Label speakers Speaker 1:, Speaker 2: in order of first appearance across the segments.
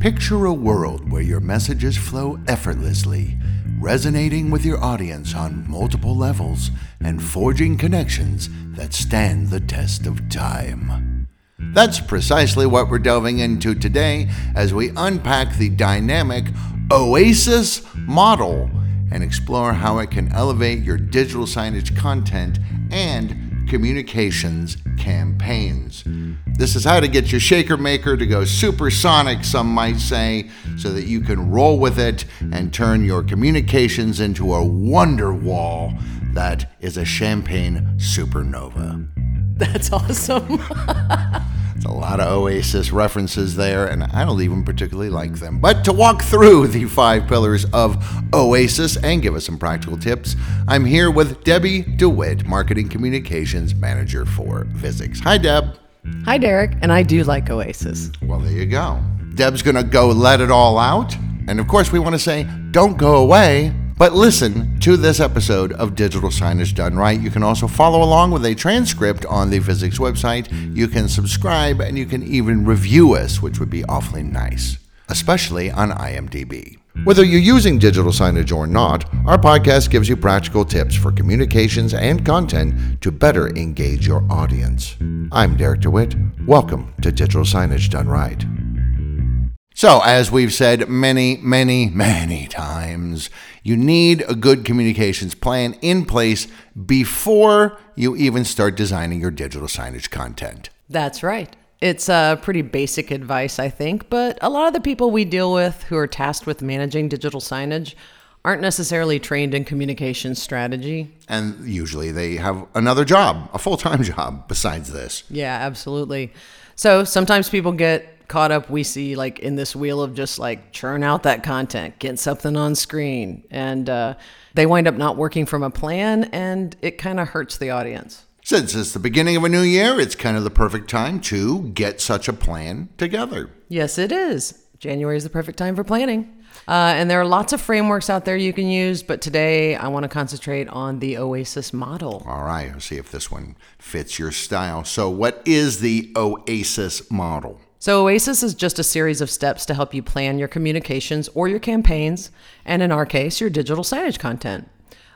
Speaker 1: Picture a world where your messages flow effortlessly, resonating with your audience on multiple levels and forging connections that stand the test of time. That's precisely what we're delving into today as we unpack the dynamic Oasis model and explore how it can elevate your digital signage content and communications campaigns. This is how to get your shaker maker to go supersonic, some might say, so that you can roll with it and turn your communications into a wonder wall that is a champagne supernova.
Speaker 2: That's awesome.
Speaker 1: A lot of Oasis references there, and I don't even particularly like them. But to walk through the five pillars of Oasis and give us some practical tips, I'm here with Debbie DeWitt, Marketing Communications Manager for Visix. Hi, Deb.
Speaker 2: Hi, Derek. And I do like Oasis.
Speaker 1: Well, there you go. Deb's going to go let it all out. And of course, we want to say, don't go away. But listen to this episode of Digital Signage Done Right. You can also follow along with a transcript on the Visix website. You can subscribe and you can even review us, which would be awfully nice, especially on IMDb. Whether you're using digital signage or not, our podcast gives you practical tips for communications and content to better engage your audience. I'm Derek DeWitt. Welcome to Digital Signage Done Right. So, as we've said many, many, many times, you need a good communications plan in place before you even start designing your digital signage content.
Speaker 2: That's right. It's uh, pretty basic advice, I think, but a lot of the people we deal with who are tasked with managing digital signage aren't necessarily trained in communication strategy.
Speaker 1: And usually they have another job, a full time job besides this.
Speaker 2: Yeah, absolutely. So sometimes people get caught up we see like in this wheel of just like churn out that content get something on screen and uh, they wind up not working from a plan and it kind of hurts the audience
Speaker 1: since it's the beginning of a new year it's kind of the perfect time to get such a plan together
Speaker 2: yes it is january is the perfect time for planning uh, and there are lots of frameworks out there you can use, but today I want to concentrate on the Oasis model.
Speaker 1: All right, let's see if this one fits your style. So, what is the Oasis model?
Speaker 2: So, Oasis is just a series of steps to help you plan your communications or your campaigns, and in our case, your digital signage content.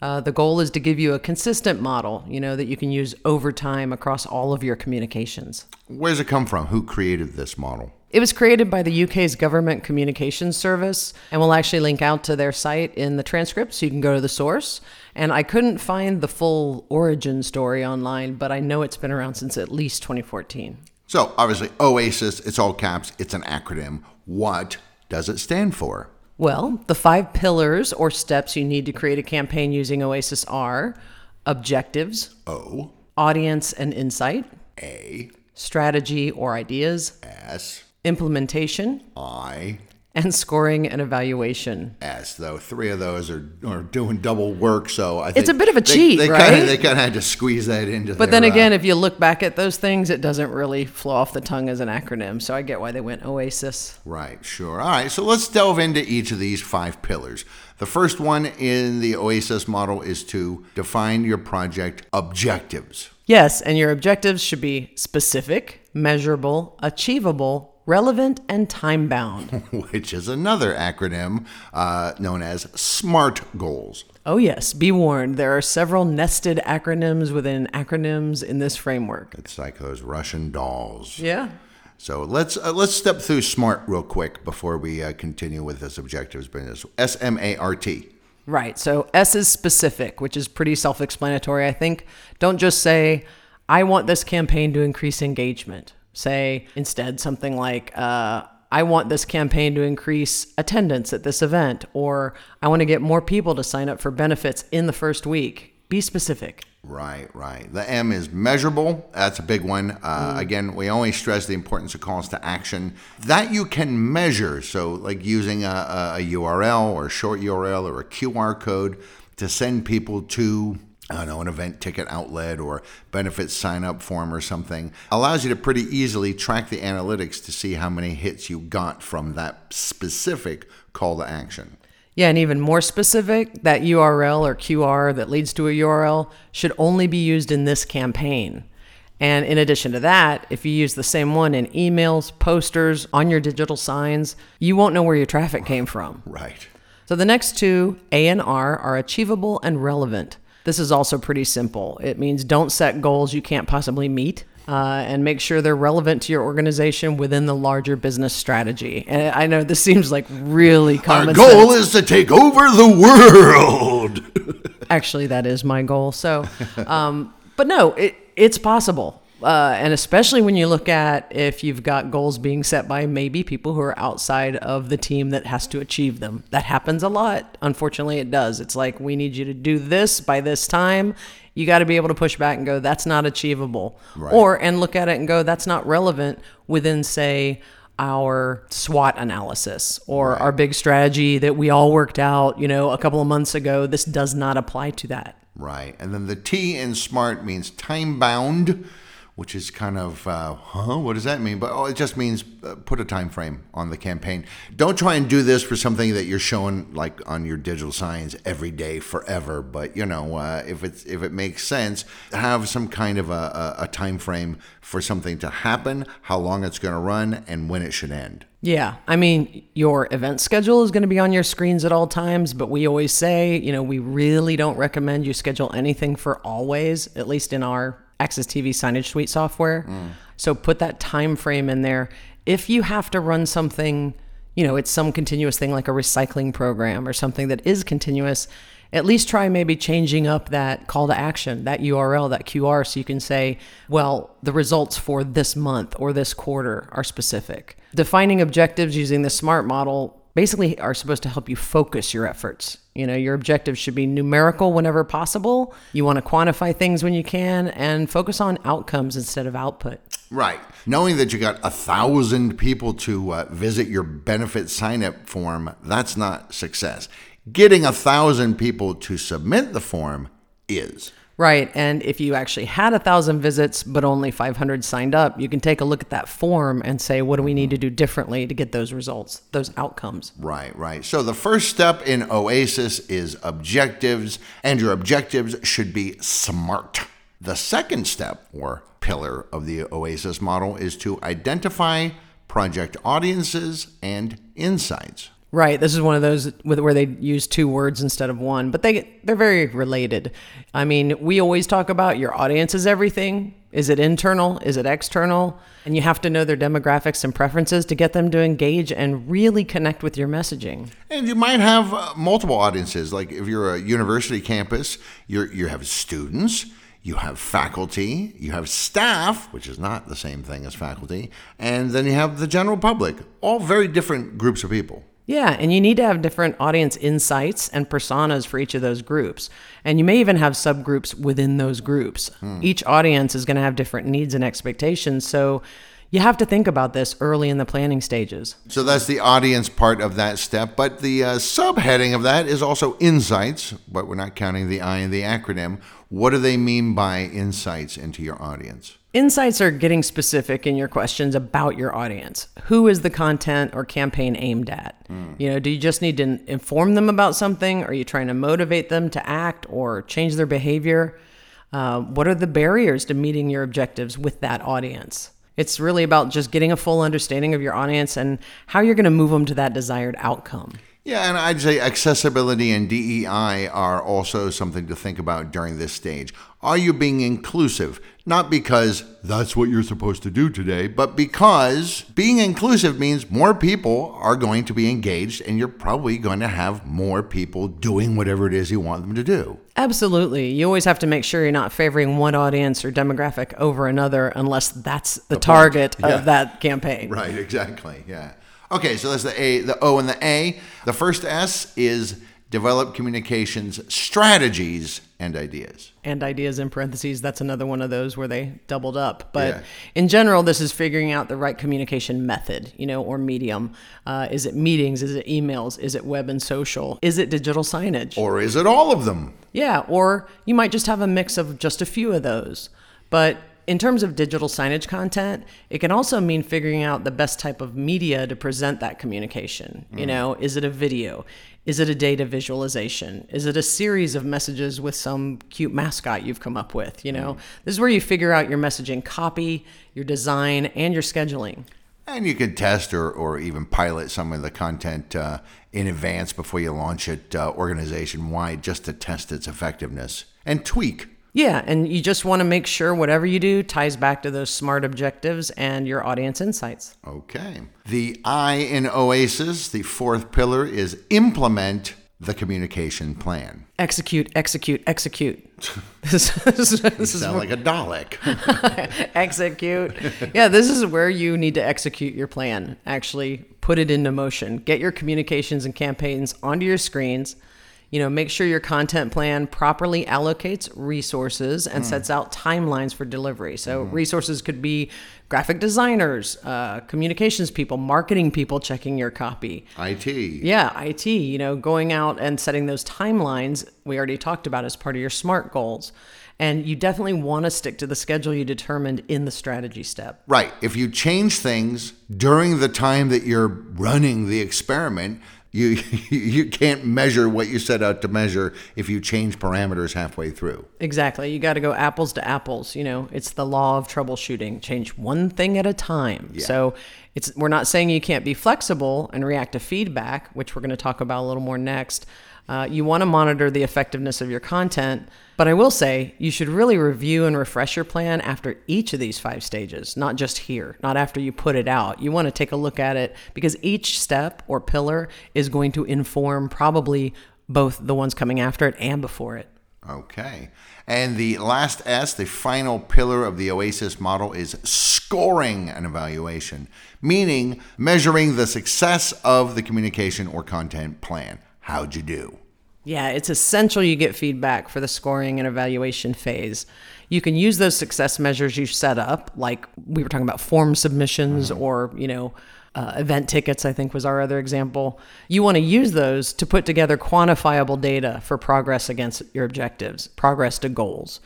Speaker 2: Uh, the goal is to give you a consistent model, you know, that you can use over time across all of your communications.
Speaker 1: Where's it come from? Who created this model?
Speaker 2: It was created by the UK's Government Communications Service, and we'll actually link out to their site in the transcript so you can go to the source. And I couldn't find the full origin story online, but I know it's been around since at least 2014.
Speaker 1: So, obviously, OASIS, it's all caps, it's an acronym. What does it stand for?
Speaker 2: Well, the five pillars or steps you need to create a campaign using Oasis are objectives,
Speaker 1: O,
Speaker 2: audience and insight,
Speaker 1: A,
Speaker 2: strategy or ideas,
Speaker 1: S,
Speaker 2: implementation,
Speaker 1: I,
Speaker 2: and scoring and evaluation.
Speaker 1: As though three of those are, are doing double work, so I think
Speaker 2: it's a bit of a
Speaker 1: they,
Speaker 2: cheat,
Speaker 1: they
Speaker 2: right?
Speaker 1: Kinda, they kind of had to squeeze that into.
Speaker 2: But
Speaker 1: their,
Speaker 2: then again,
Speaker 1: uh,
Speaker 2: if you look back at those things, it doesn't really flow off the tongue as an acronym. So I get why they went Oasis.
Speaker 1: right, sure. All right, so let's delve into each of these five pillars. The first one in the Oasis model is to define your project objectives.
Speaker 2: Yes, and your objectives should be specific, measurable, achievable, relevant, and time bound.
Speaker 1: which is another acronym uh, known as SMART goals.
Speaker 2: Oh, yes, be warned, there are several nested acronyms within acronyms in this framework.
Speaker 1: It's like those Russian dolls.
Speaker 2: Yeah.
Speaker 1: So let's uh, let's step through SMART real quick before we uh, continue with this objectives business. S M A R T.
Speaker 2: Right. So S is specific, which is pretty self explanatory, I think. Don't just say, I want this campaign to increase engagement. Say instead something like, uh, I want this campaign to increase attendance at this event, or I want to get more people to sign up for benefits in the first week. Be specific.
Speaker 1: Right, right. The M is measurable. That's a big one. Uh, Again, we always stress the importance of calls to action that you can measure. So, like using a, a URL or a short URL or a QR code to send people to I don't know, an event ticket outlet or benefits sign up form or something allows you to pretty easily track the analytics to see how many hits you got from that specific call to action.
Speaker 2: Yeah, and even more specific, that URL or QR that leads to a URL should only be used in this campaign. And in addition to that, if you use the same one in emails, posters, on your digital signs, you won't know where your traffic came from.
Speaker 1: Right.
Speaker 2: So the next two, A and R, are achievable and relevant. This is also pretty simple. It means don't set goals you can't possibly meet. Uh, and make sure they're relevant to your organization within the larger business strategy. And I know this seems like really
Speaker 1: Our
Speaker 2: common
Speaker 1: goal
Speaker 2: sense.
Speaker 1: is to take over the world.
Speaker 2: Actually, that is my goal. So, um, but no, it, it's possible. Uh, and especially when you look at if you've got goals being set by maybe people who are outside of the team that has to achieve them. That happens a lot. Unfortunately, it does. It's like, we need you to do this by this time. You got to be able to push back and go, that's not achievable. Or, and look at it and go, that's not relevant within, say, our SWOT analysis or our big strategy that we all worked out, you know, a couple of months ago. This does not apply to that.
Speaker 1: Right. And then the T in smart means time bound, which is kind of, uh, huh? What does that mean? But oh, it just means uh, put a time frame on the campaign. Don't try and do this for something that you're showing like on your digital signs every day forever. But you know, uh, if it's if it makes sense, have some kind of a, a, a time frame for something to happen, how long it's going to run, and when it should end.
Speaker 2: Yeah. I mean, your event schedule is going to be on your screens at all times, but we always say, you know, we really don't recommend you schedule anything for always, at least in our AxisTV signage suite software. So put that time frame in there. If you have to run something, you know, it's some continuous thing like a recycling program or something that is continuous, at least try maybe changing up that call to action, that URL, that QR, so you can say, well, the results for this month or this quarter are specific. Defining objectives using the SMART model basically are supposed to help you focus your efforts. You know, your objectives should be numerical whenever possible. You want to quantify things when you can and focus on outcomes instead of output.
Speaker 1: Right. Knowing that you got a thousand people to uh, visit your benefit sign up form, that's not success. Getting a thousand people to submit the form is.
Speaker 2: Right. And if you actually had a thousand visits, but only 500 signed up, you can take a look at that form and say, what do we need mm-hmm. to do differently to get those results, those outcomes?
Speaker 1: Right, right. So the first step in OASIS is objectives, and your objectives should be SMART. The second step, or pillar of the OASIS model, is to identify project audiences and insights.
Speaker 2: Right. This is one of those where they use two words instead of one, but they they're very related. I mean, we always talk about your audience is everything. Is it internal? Is it external? And you have to know their demographics and preferences to get them to engage and really connect with your messaging.
Speaker 1: And you might have uh, multiple audiences. Like if you're a university campus, you're, you have students, you have faculty, you have staff, which is not the same thing as faculty, and then you have the general public. All very different groups of people.
Speaker 2: Yeah, and you need to have different audience insights and personas for each of those groups. And you may even have subgroups within those groups. Each audience is going to have different needs and expectations. So you have to think about this early in the planning stages.
Speaker 1: So that's the audience part of that step. But the uh, subheading of that is also insights, but we're not counting the I in the acronym. What do they mean by insights into your audience?
Speaker 2: Insights are getting specific in your questions about your audience. Who is the content or campaign aimed at? You know, do you just need to inform them about something? Are you trying to motivate them to act or change their behavior? Uh, what are the barriers to meeting your objectives with that audience? It's really about just getting a full understanding of your audience and how you're going to move them to that desired outcome.
Speaker 1: Yeah, and I'd say accessibility and DEI are also something to think about during this stage. Are you being inclusive? Not because that's what you're supposed to do today, but because being inclusive means more people are going to be engaged and you're probably going to have more people doing whatever it is you want them to do.
Speaker 2: Absolutely. You always have to make sure you're not favoring one audience or demographic over another unless that's the, target
Speaker 1: Yeah.
Speaker 2: of that campaign.
Speaker 1: Right, exactly. Yeah. Okay, so that's the A, the O, and the A. The first S is develop communications strategies and ideas.
Speaker 2: and ideas in parentheses. That's another one of those where they doubled up. But
Speaker 1: Yeah.
Speaker 2: in general, this is figuring out the right communication method, you know, or medium. Uh, is it meetings? Is it emails? Is it web and social? Is it digital signage?
Speaker 1: Or is it all of them?
Speaker 2: yeah, or you might just have a mix of just a few of those. But in terms of digital signage content, it can also mean figuring out the best type of media to present that communication. You know, is it a video? Is it a data visualization? Is it a series of messages with some cute mascot you've come up with? You know, this is where you figure out your messaging copy, your design, and your scheduling.
Speaker 1: And you can test or, or even pilot some of the content uh, in advance before you launch it uh, organization wide just to test its effectiveness and tweak.
Speaker 2: Yeah, and you just want to make sure whatever you do ties back to those smart objectives and your audience insights.
Speaker 1: Okay. The I in Oasis, the fourth pillar, is implement the communication plan.
Speaker 2: Execute, execute, execute. this, this,
Speaker 1: You
Speaker 2: this is
Speaker 1: sound like a Dalek.
Speaker 2: execute. Yeah, this is where you need to execute your plan. Actually, put it into motion. Get your communications and campaigns onto your screens. You know, make sure your content plan properly allocates resources and sets out timelines for delivery. So, resources could be graphic designers, uh, communications people, marketing people checking your copy.
Speaker 1: IT.
Speaker 2: Yeah, IT, you know, going out and setting those timelines we already talked about as part of your SMART goals. And you definitely want to stick to the schedule you determined in the strategy step.
Speaker 1: Right. If you change things during the time that you're running the experiment, you you can't measure what you set out to measure if you change parameters halfway through.
Speaker 2: Exactly. You got to go apples to apples. You know, it's the law of troubleshooting. Change one thing at a time. So it's we're not saying you can't be flexible and react to feedback, which we're going to talk about a little more next. Uh, you want to monitor the effectiveness of your content, but I will say you should really review and refresh your plan after each of these five stages, not just here, not after you put it out. You want to take a look at it because each step or pillar is going to inform probably both the ones coming after it and before it.
Speaker 1: Okay. And the last S, the final pillar of the OASIS model, is scoring an evaluation, meaning measuring the success of the communication or content plan. How'd you do?
Speaker 2: Yeah, it's essential you get feedback for the scoring and evaluation phase. You can use those success measures you set up, like we were talking about form submissions or, you know, uh, event tickets, I think was our other example. You want to use those to put together quantifiable data for progress against your objectives, progress to goals.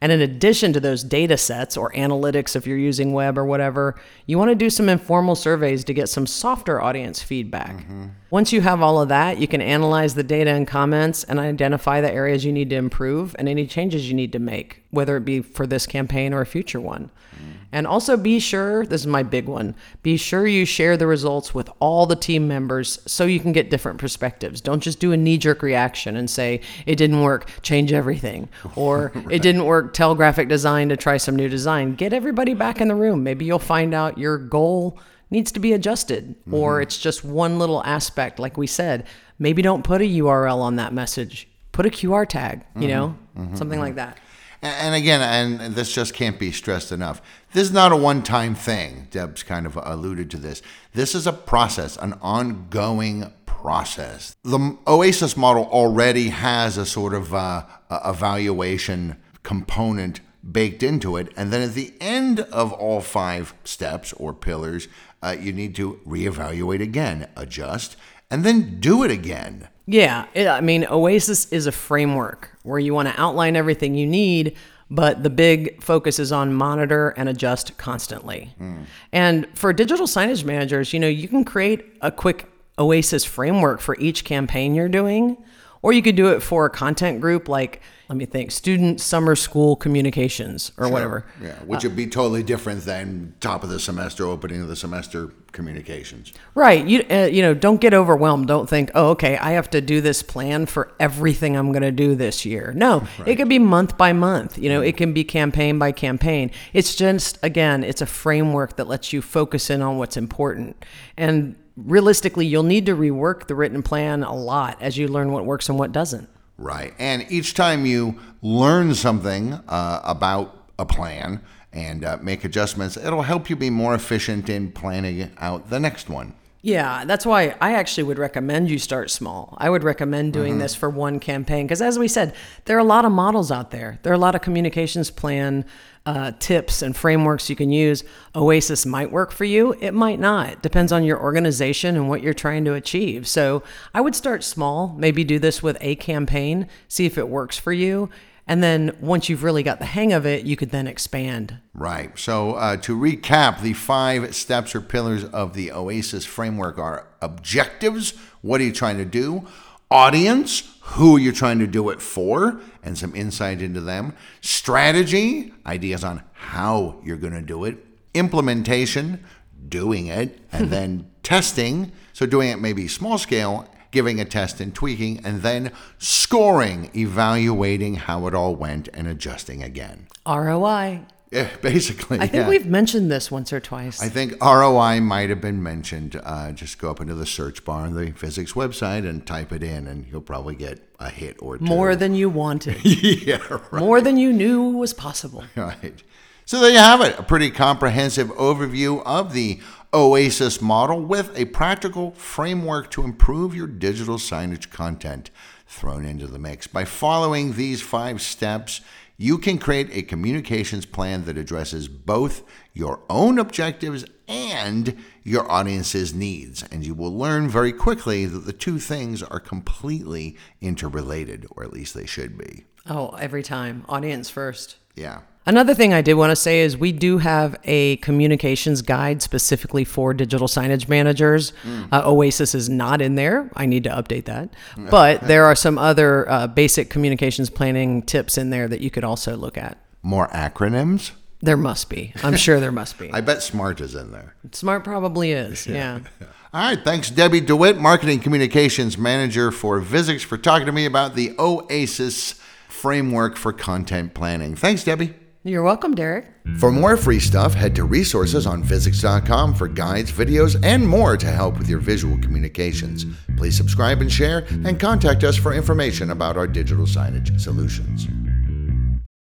Speaker 2: And in addition to those data sets or analytics, if you're using web or whatever, you want to do some informal surveys to get some softer audience feedback. Mm-hmm. Once you have all of that, you can analyze the data and comments and identify the areas you need to improve and any changes you need to make, whether it be for this campaign or a future one. And also be sure this is my big one be sure you share the results with all the team members so you can get different perspectives. Don't just do a knee jerk reaction and say, it didn't work, change everything. Or it didn't work, tell graphic design to try some new design. Get everybody back in the room. Maybe you'll find out your goal needs to be adjusted or mm-hmm. it's just one little aspect. Like we said, maybe don't put a URL on that message, put a QR tag, you mm-hmm. know, mm-hmm. something like that.
Speaker 1: And again, and this just can't be stressed enough. This is not a one time thing. Deb's kind of alluded to this. This is a process, an ongoing process. The Oasis model already has a sort of uh, evaluation component baked into it. And then at the end of all five steps or pillars, uh, you need to reevaluate again, adjust, and then do it again.
Speaker 2: Yeah, it, I mean, Oasis is a framework where you want to outline everything you need, but the big focus is on monitor and adjust constantly. Hmm. And for digital signage managers, you know, you can create a quick Oasis framework for each campaign you're doing, or you could do it for a content group like, let me think, student summer school communications or whatever.
Speaker 1: Yeah, which would be totally different than top of the semester, opening of the semester communications.
Speaker 2: Right. You uh, you know, don't get overwhelmed. Don't think, "Oh, okay, I have to do this plan for everything I'm going to do this year." No, it could be month by month. You know, it can be campaign by campaign. It's just again, it's a framework that lets you focus in on what's important. And realistically, you'll need to rework the written plan a lot as you learn what works and what doesn't.
Speaker 1: Right. And each time you learn something uh, about a plan and uh, make adjustments, it'll help you be more efficient in planning out the next one.
Speaker 2: Yeah, that's why I actually would recommend you start small. I would recommend doing this for one campaign because, as we said, there are a lot of models out there. There are a lot of communications plan uh, tips and frameworks you can use. Oasis might work for you, it might not. Depends on your organization and what you're trying to achieve. So I would start small, maybe do this with a campaign, see if it works for you. And then once you've really got the hang of it, you could then expand.
Speaker 1: Right. So, uh, to recap, the five steps or pillars of the OASIS framework are objectives. What are you trying to do? Audience. Who are you trying to do it for? And some insight into them. Strategy. Ideas on how you're going to do it. Implementation. Doing it. And then testing. So, doing it maybe small scale giving a test and tweaking, and then scoring, evaluating how it all went and adjusting again.
Speaker 2: ROI.
Speaker 1: Yeah, basically.
Speaker 2: I think
Speaker 1: yeah.
Speaker 2: we've mentioned this once or twice.
Speaker 1: I think ROI might have been mentioned. Uh, just go up into the search bar on the Visix website and type it in, and you'll probably get a hit or two.
Speaker 2: More than you wanted.
Speaker 1: yeah, right.
Speaker 2: More than you knew was possible.
Speaker 1: Right. So there you have it, a pretty comprehensive overview of the OASIS model with a practical framework to improve your digital signage content thrown into the mix. By following these five steps, you can create a communications plan that addresses both your own objectives and your audience's needs. And you will learn very quickly that the two things are completely interrelated, or at least they should be.
Speaker 2: Oh, every time. Audience first.
Speaker 1: Yeah.
Speaker 2: Another thing I did want to say is we do have a communications guide specifically for digital signage managers.
Speaker 1: Mm.
Speaker 2: Uh, Oasis is not in there. I need to update that. But there are some other uh, basic communications planning tips in there that you could also look at.
Speaker 1: More acronyms?
Speaker 2: There must be. I'm sure there must be.
Speaker 1: I bet SMART is in there.
Speaker 2: Smart probably is. Yeah.
Speaker 1: All right, thanks, Debbie DeWitt, Marketing Communications Manager for Visix, for talking to me about the OASIS framework for content planning. Thanks, Debbie.
Speaker 2: You're welcome, Derek.
Speaker 1: For more free stuff, head to resources on Visix.com for guides, videos, and more to help with your visual communications. Please subscribe and share, and contact us for information about our digital signage solutions.